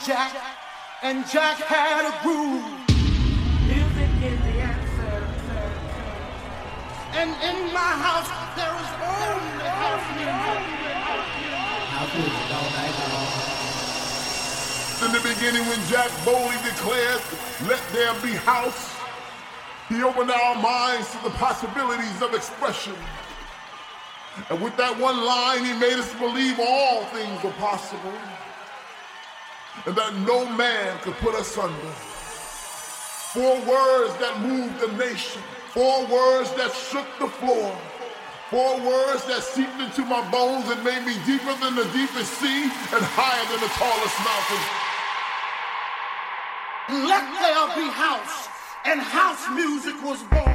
Jack, and Jack had a groove. Music is the answer. And in my house, there is only house music. House music all night long. In the beginning, when Jack boldly declared, Let there be house, he opened our minds to the possibilities of expression. And with that one line, he made us believe all things were possible and that no man could put us under. Four words that moved the nation, four words that shook the floor, four words that seeped into my bones and made me deeper than the deepest sea and higher than the tallest mountain. Let there be house, and house music was born.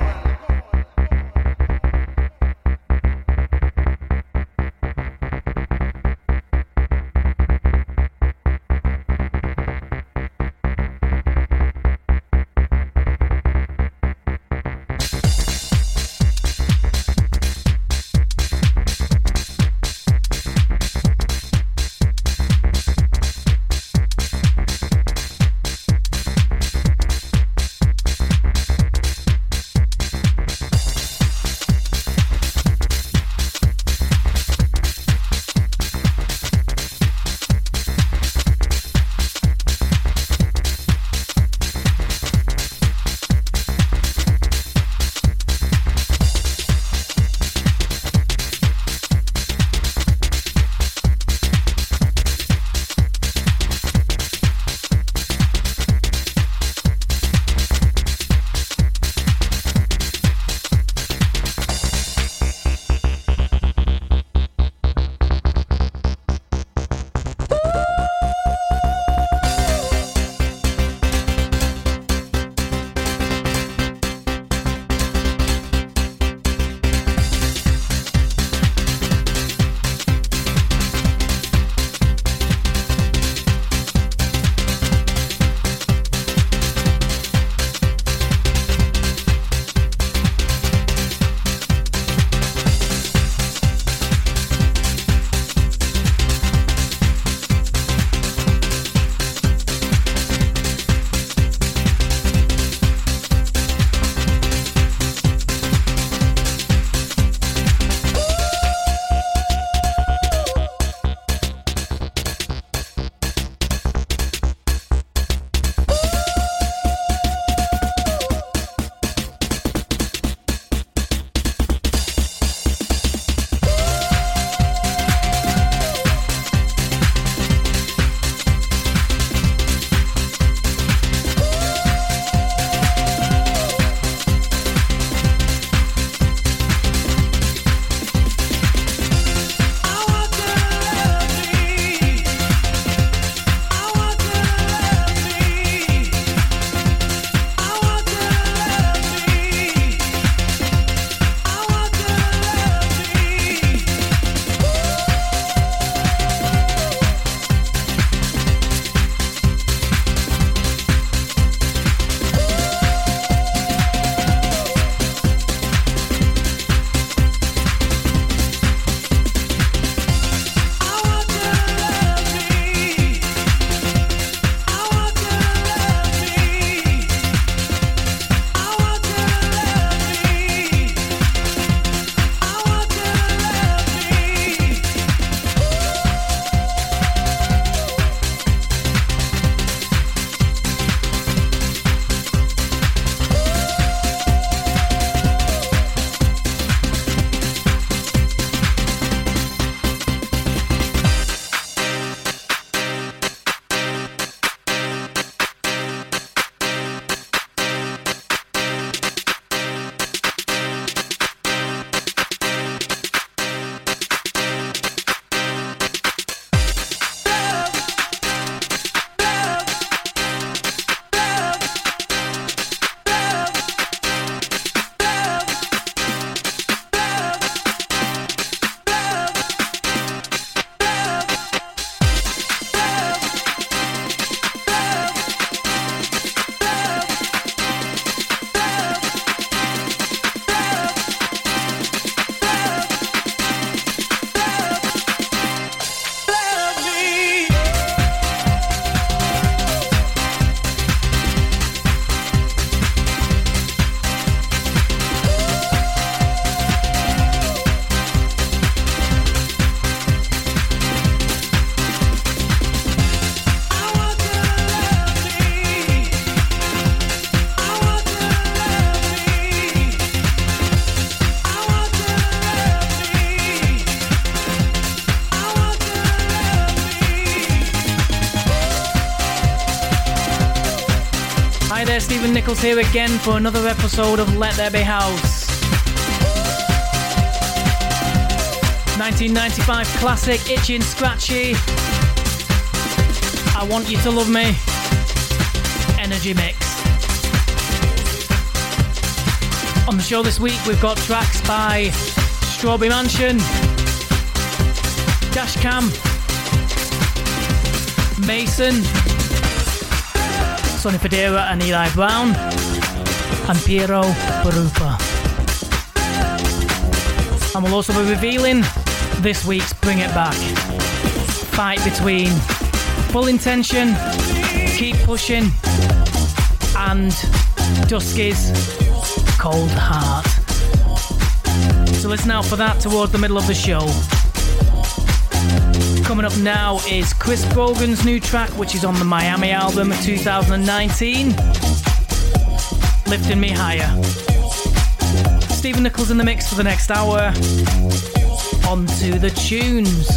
Here again for another episode of Let There Be House. 1995 classic, Itchy and Scratchy. I Want You to Love Me. Energy Mix. On the show this week, we've got tracks by Strawberry Mansion, Dashcam, Mason, Sonny Fodera and Eli Brown, and Piero Pirupa. And we'll also be revealing this week's Bring It Back. Fight between Full Intention, Keep Pushing, and Dusky's Cold Heart. So listen out for that towards the middle of the show. Coming up now is Chris Brogan's new track, which is on the Miami album of 2019, Lifting Me Higher. Stephen Nichols in the mix for the next hour. On to the tunes.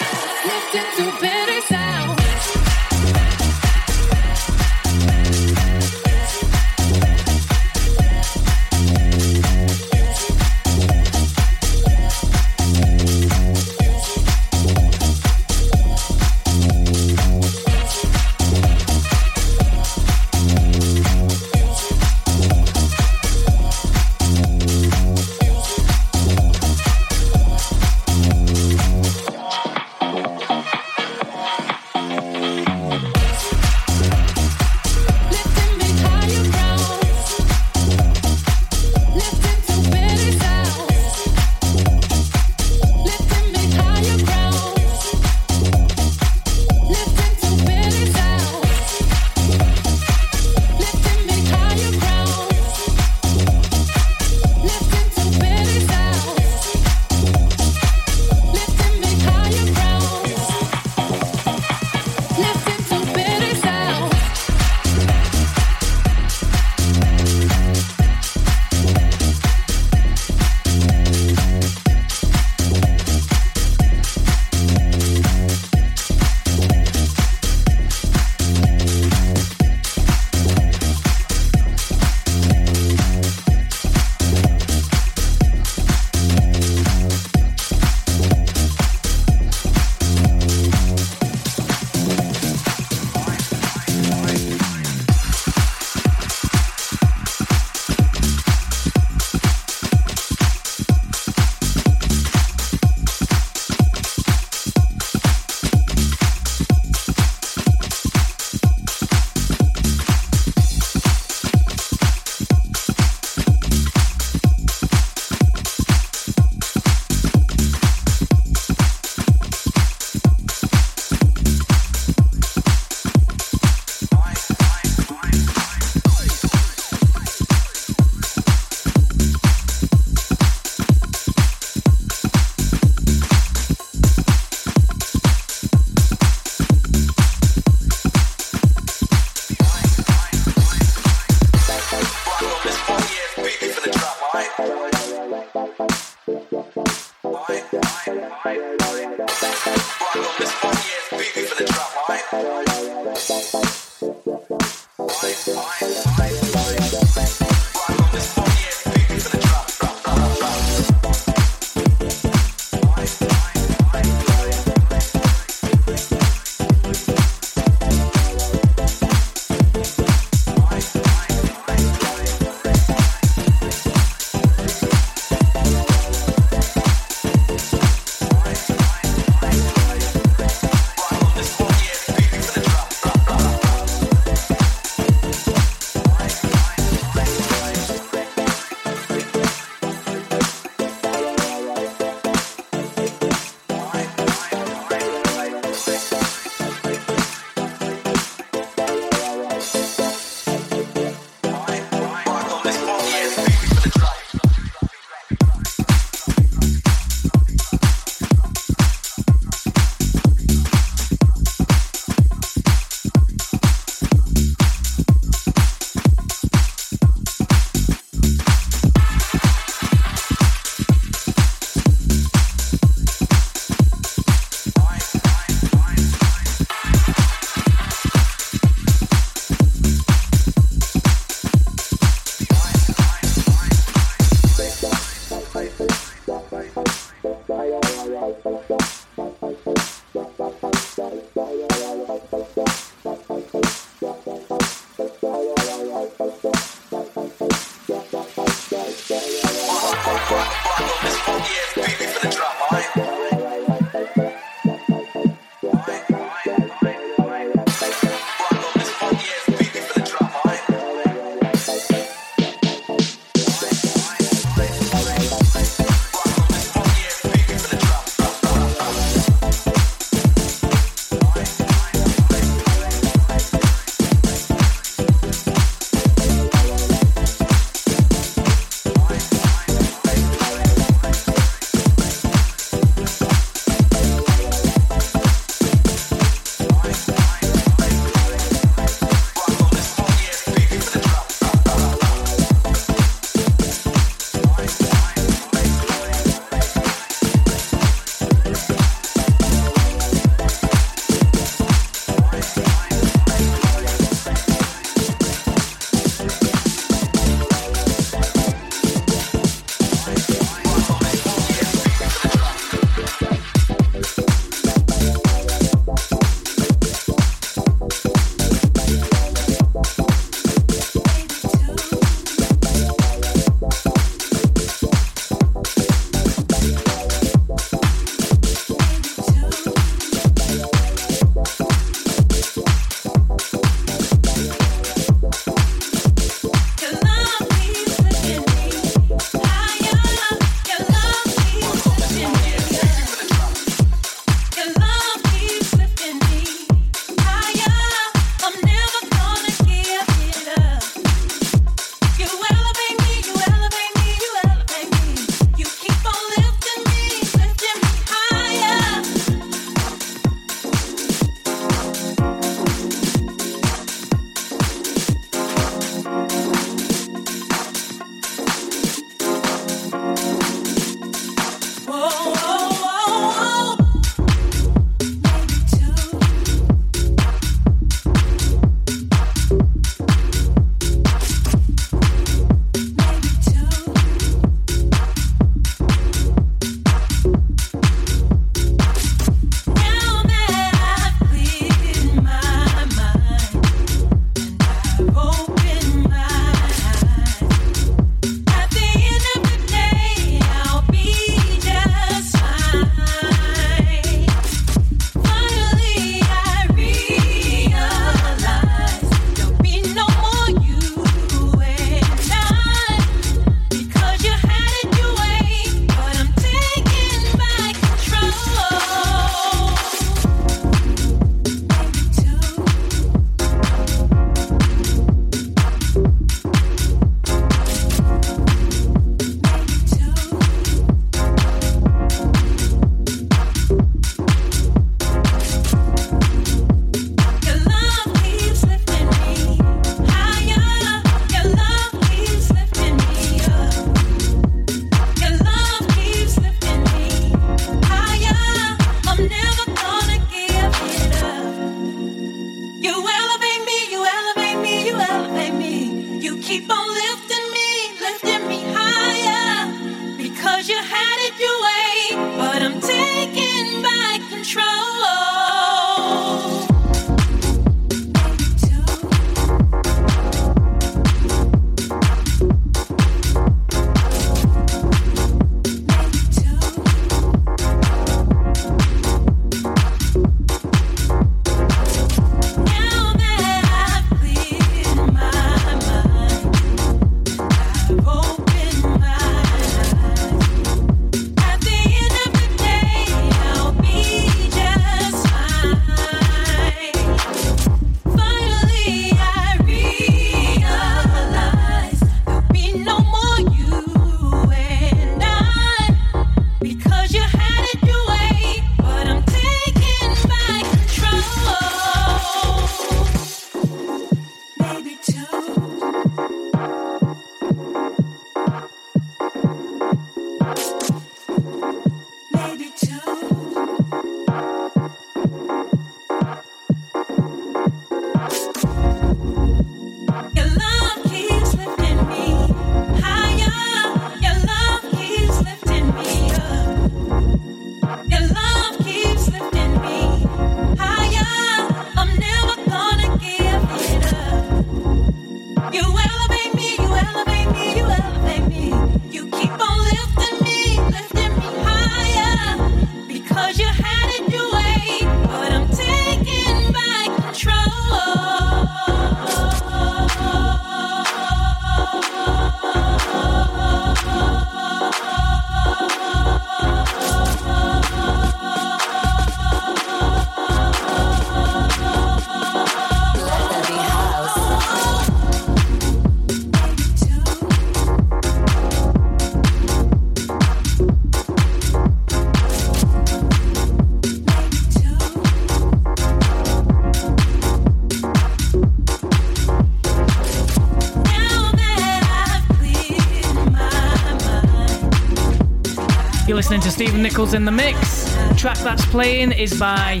Listening to Stephen Nichols in the mix. track that's playing is by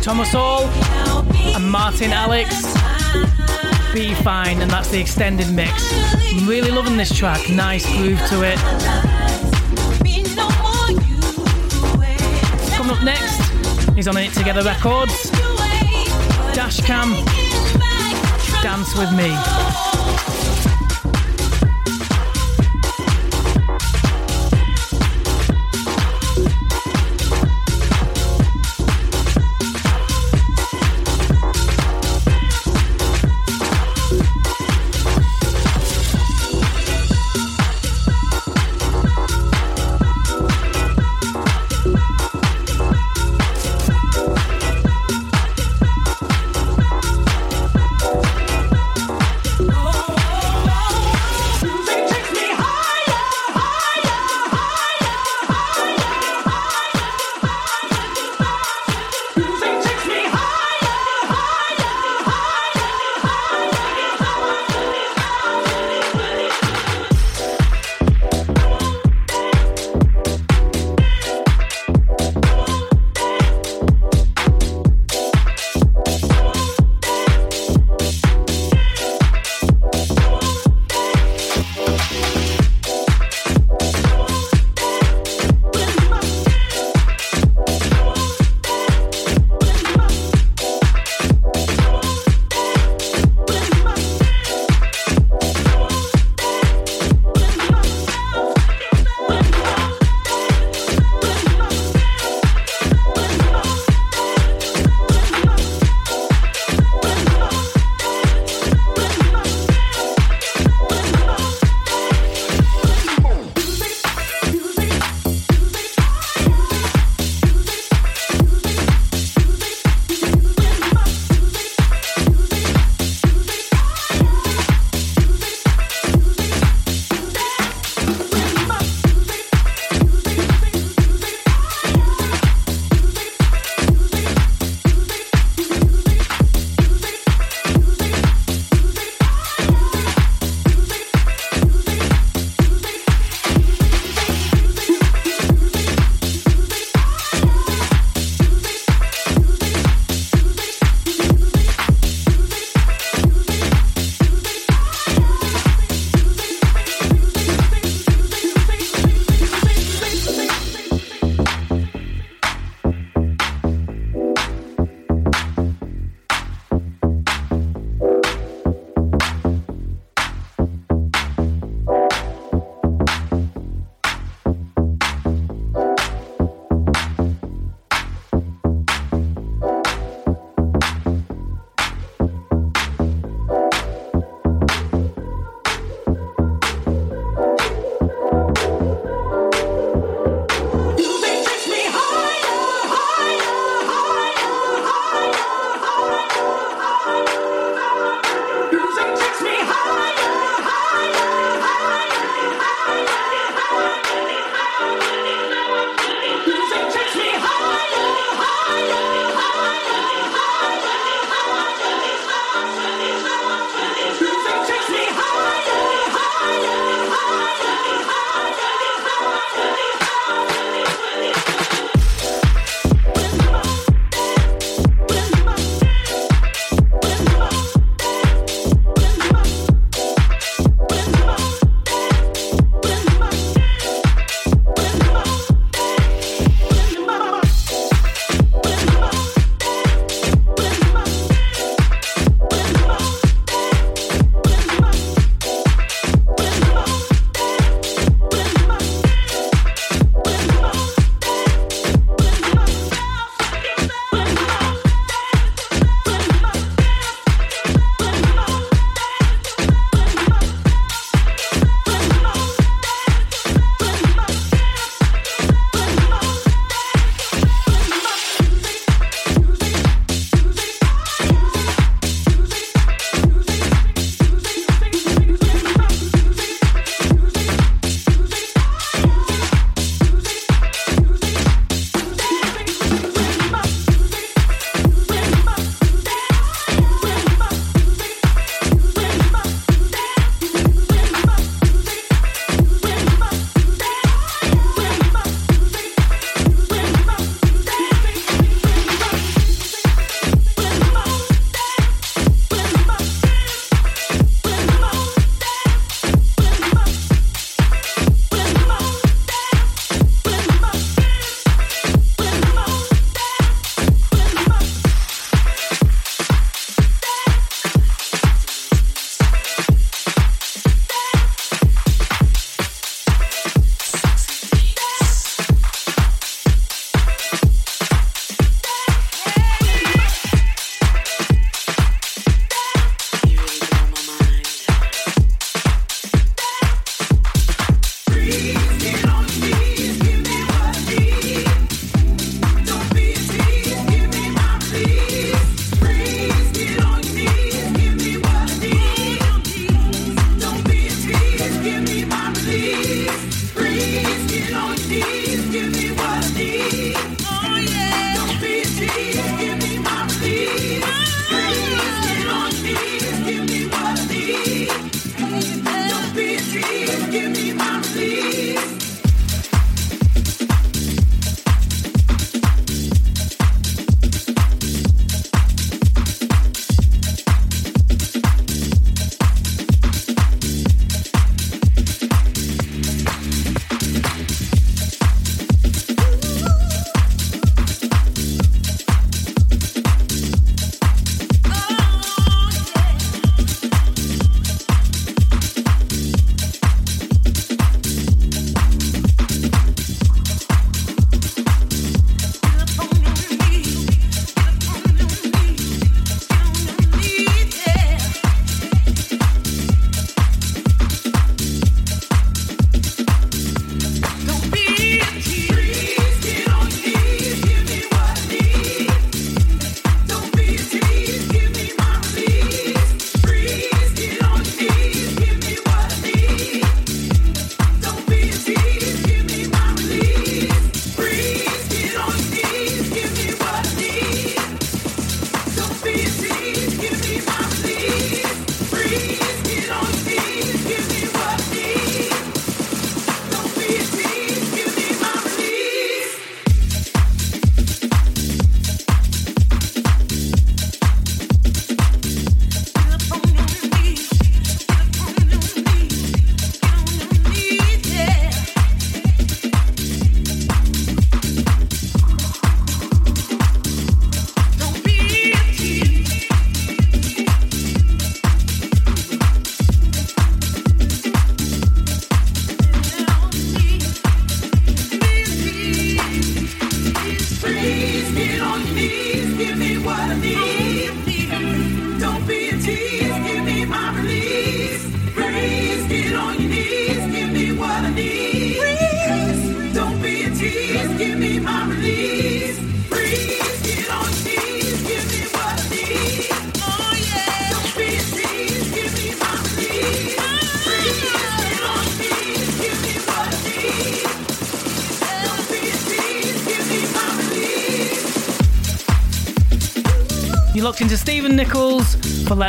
Thomas Hall and Martin Alex. Be fine, and that's the extended mix. I'm really loving this track. Nice groove to it. Coming up next is on It Together Records. Dashcam. Dance with me.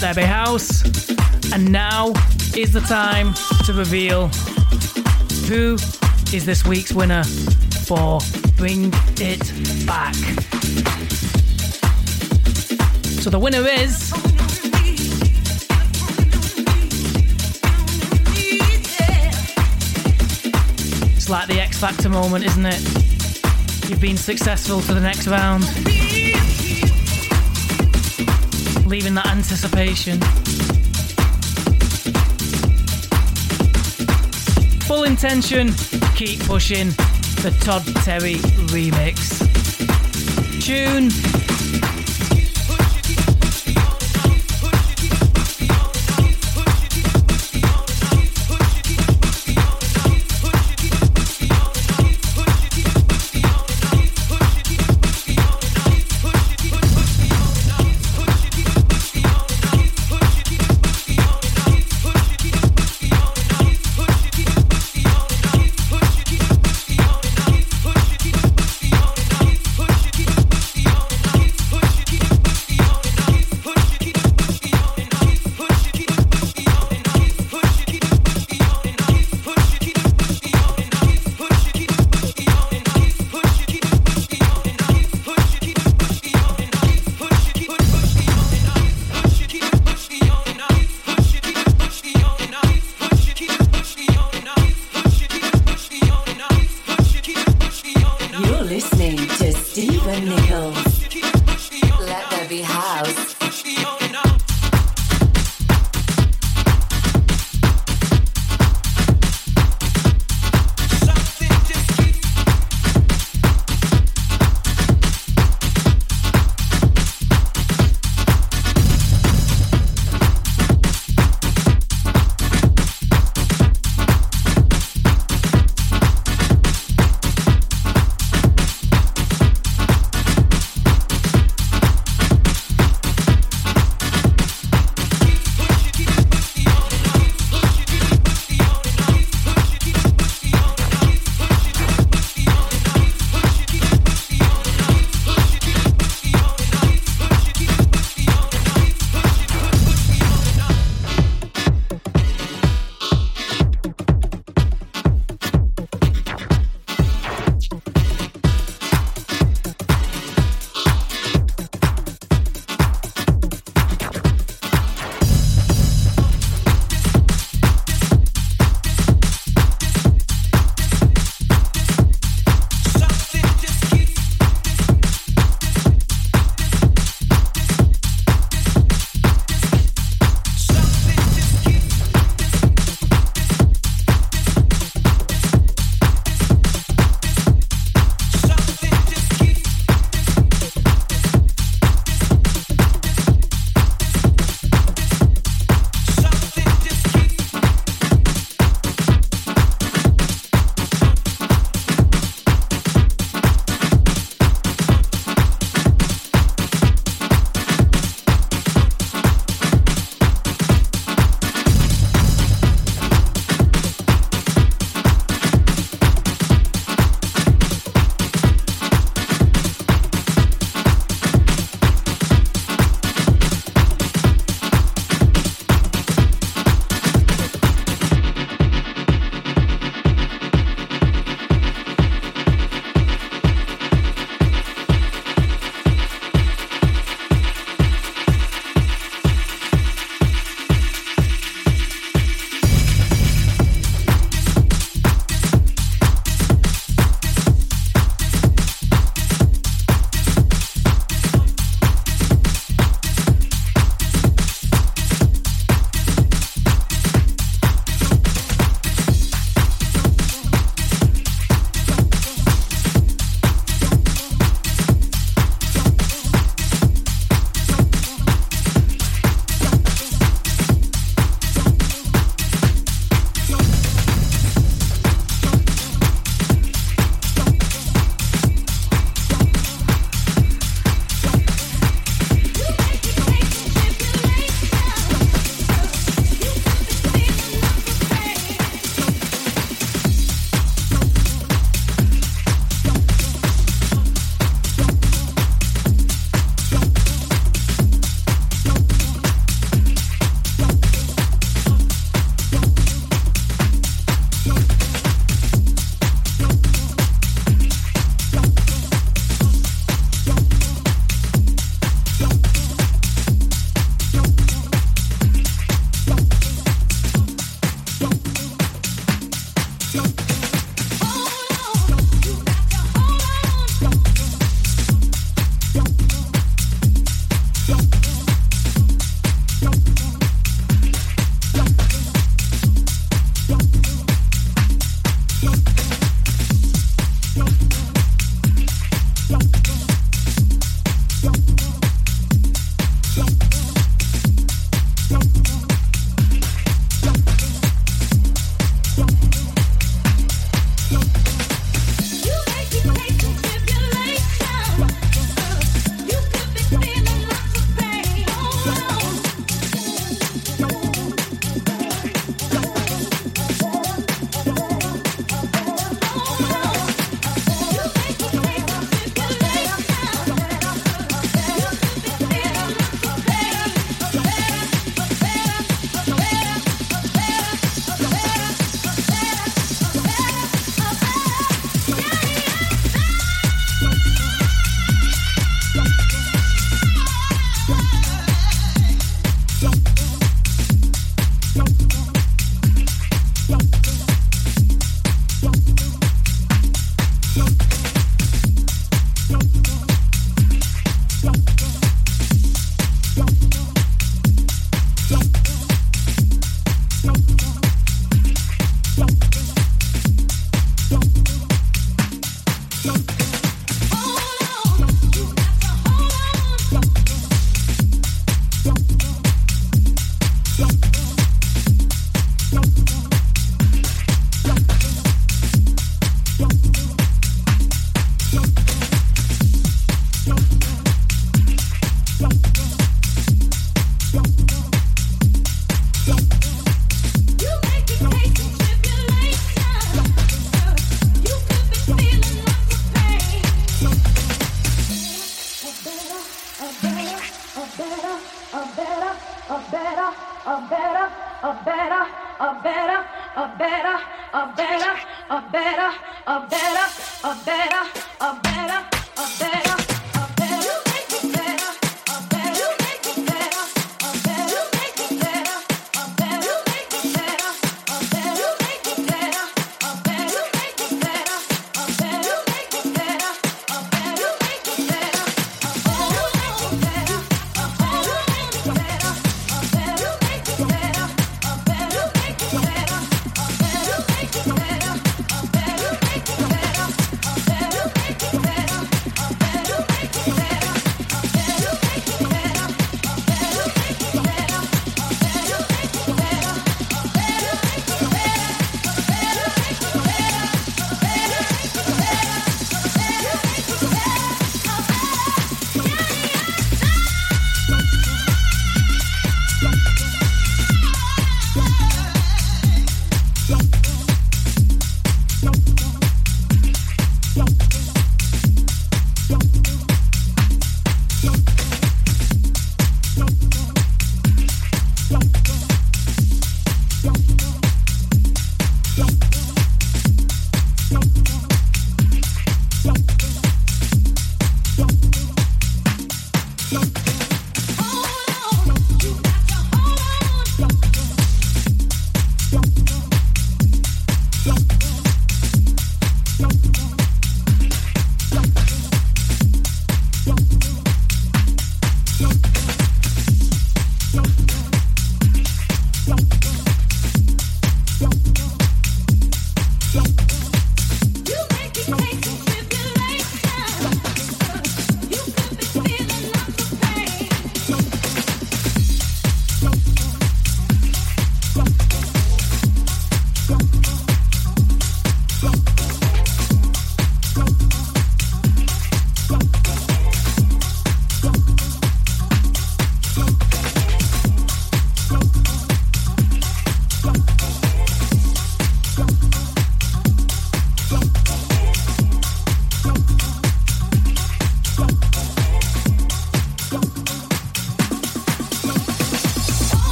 Be House. And now is the time to reveal who is this week's winner for Bring It Back. So the winner is. It's like the X Factor moment, isn't it? You've been successful to the next round. Leaving that anticipation. Full intention, keep pushing the Todd Terry remix. Tune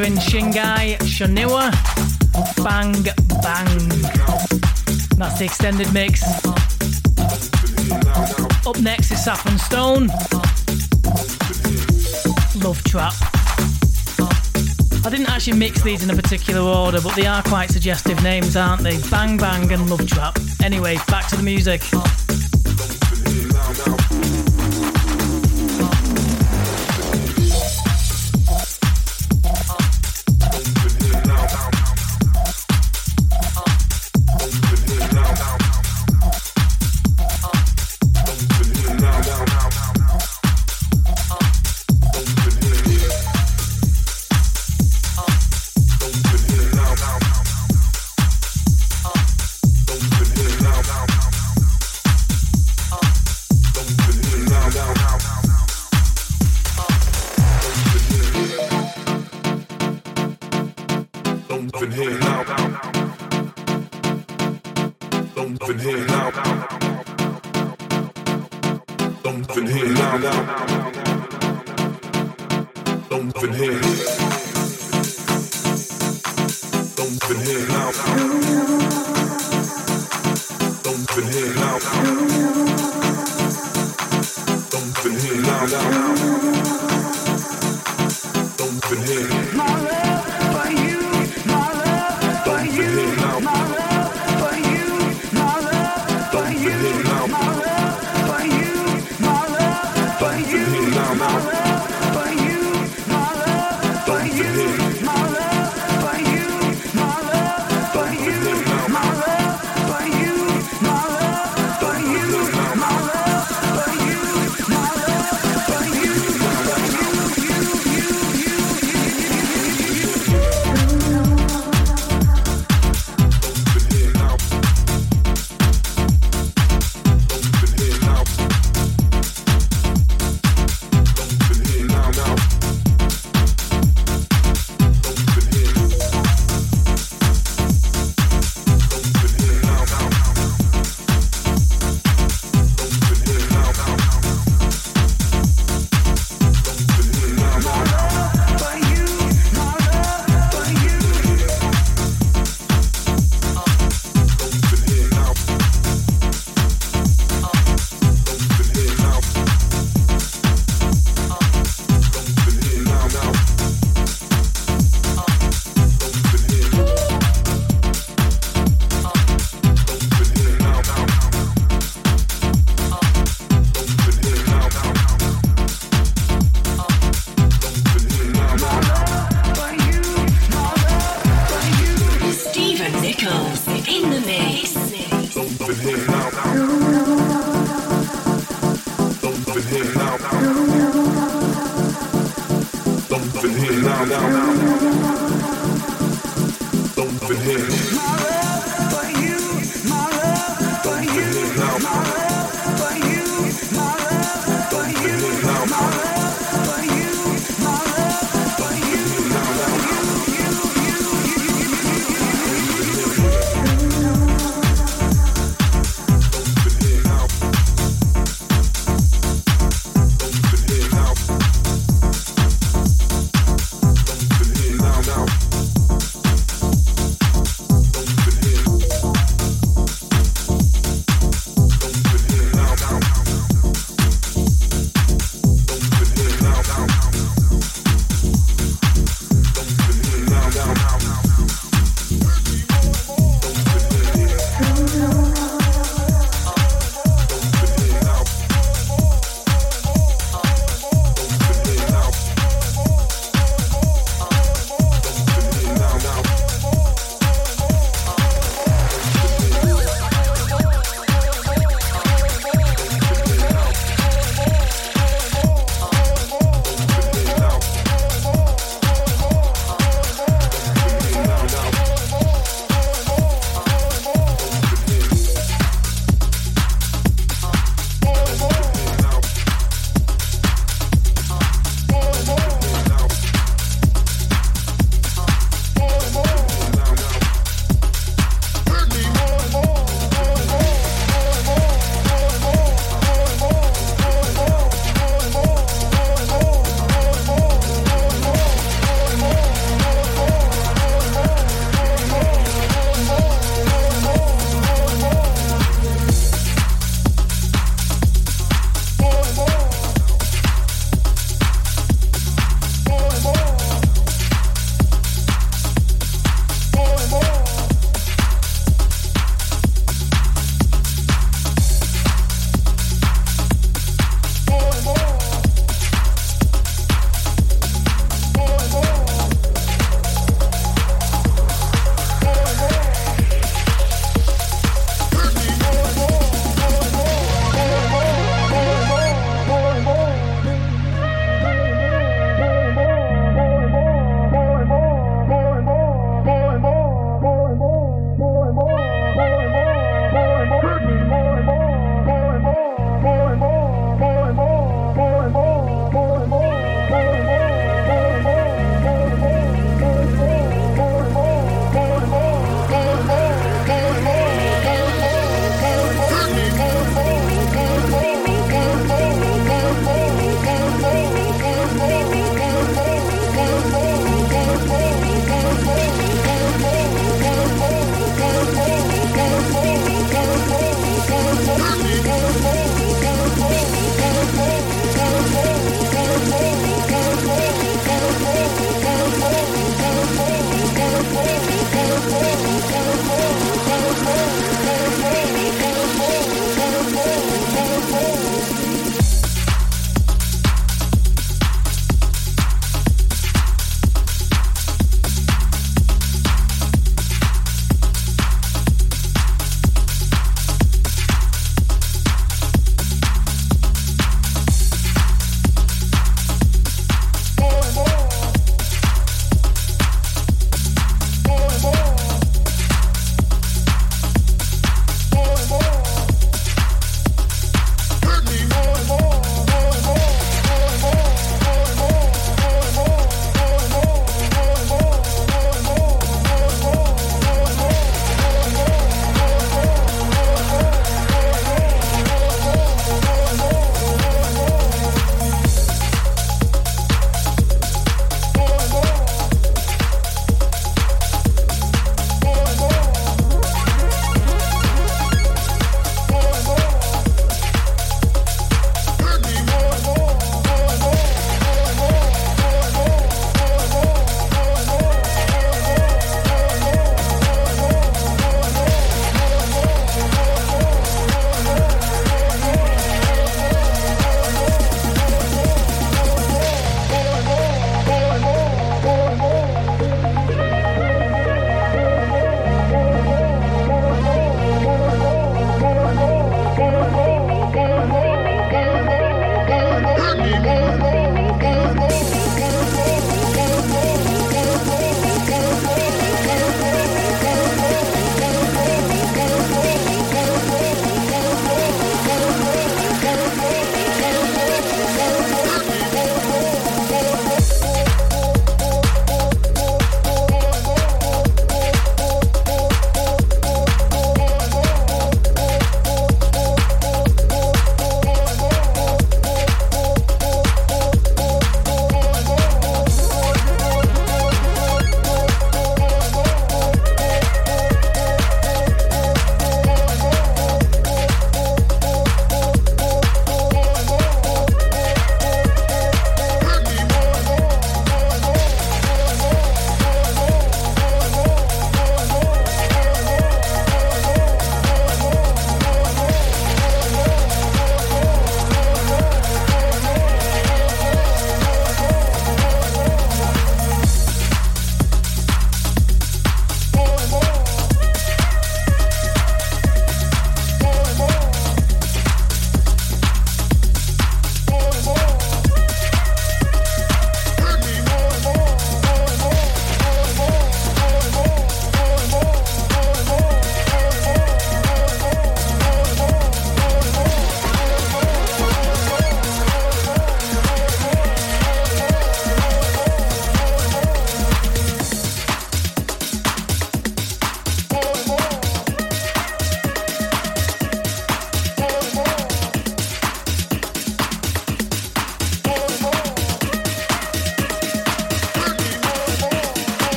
featuring Shingai Shoniwa. Bang Bang. That's the extended mix. Up next is Saffron Stone. Love Trap. I didn't actually mix these in a particular order, but they are quite suggestive names, aren't they? Bang Bang and Love Trap. Anyway, back to the music.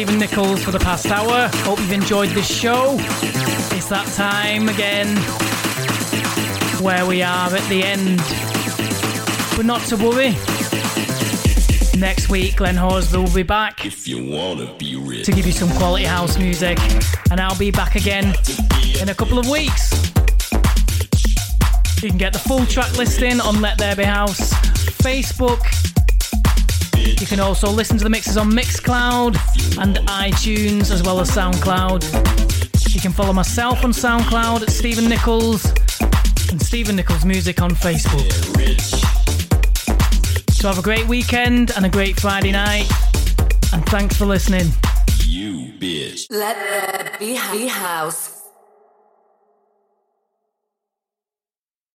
Stephen Nichols for the past hour. Hope you've enjoyed this show. It's that time again where we are at the end. But not to worry. Next week, Glenn Horsburgh will be back if you wanna be rich. to give you some quality house music. And I'll be back again in a couple of weeks. You can get the full track listing on Let There Be House, Facebook, you can also listen to the mixes on Mixcloud and iTunes as well as SoundCloud. You can follow myself on SoundCloud at Stephen Nichols and Stephen Nichols Music on Facebook. So have a great weekend and a great Friday night. And thanks for listening. You bitch. Let there be house.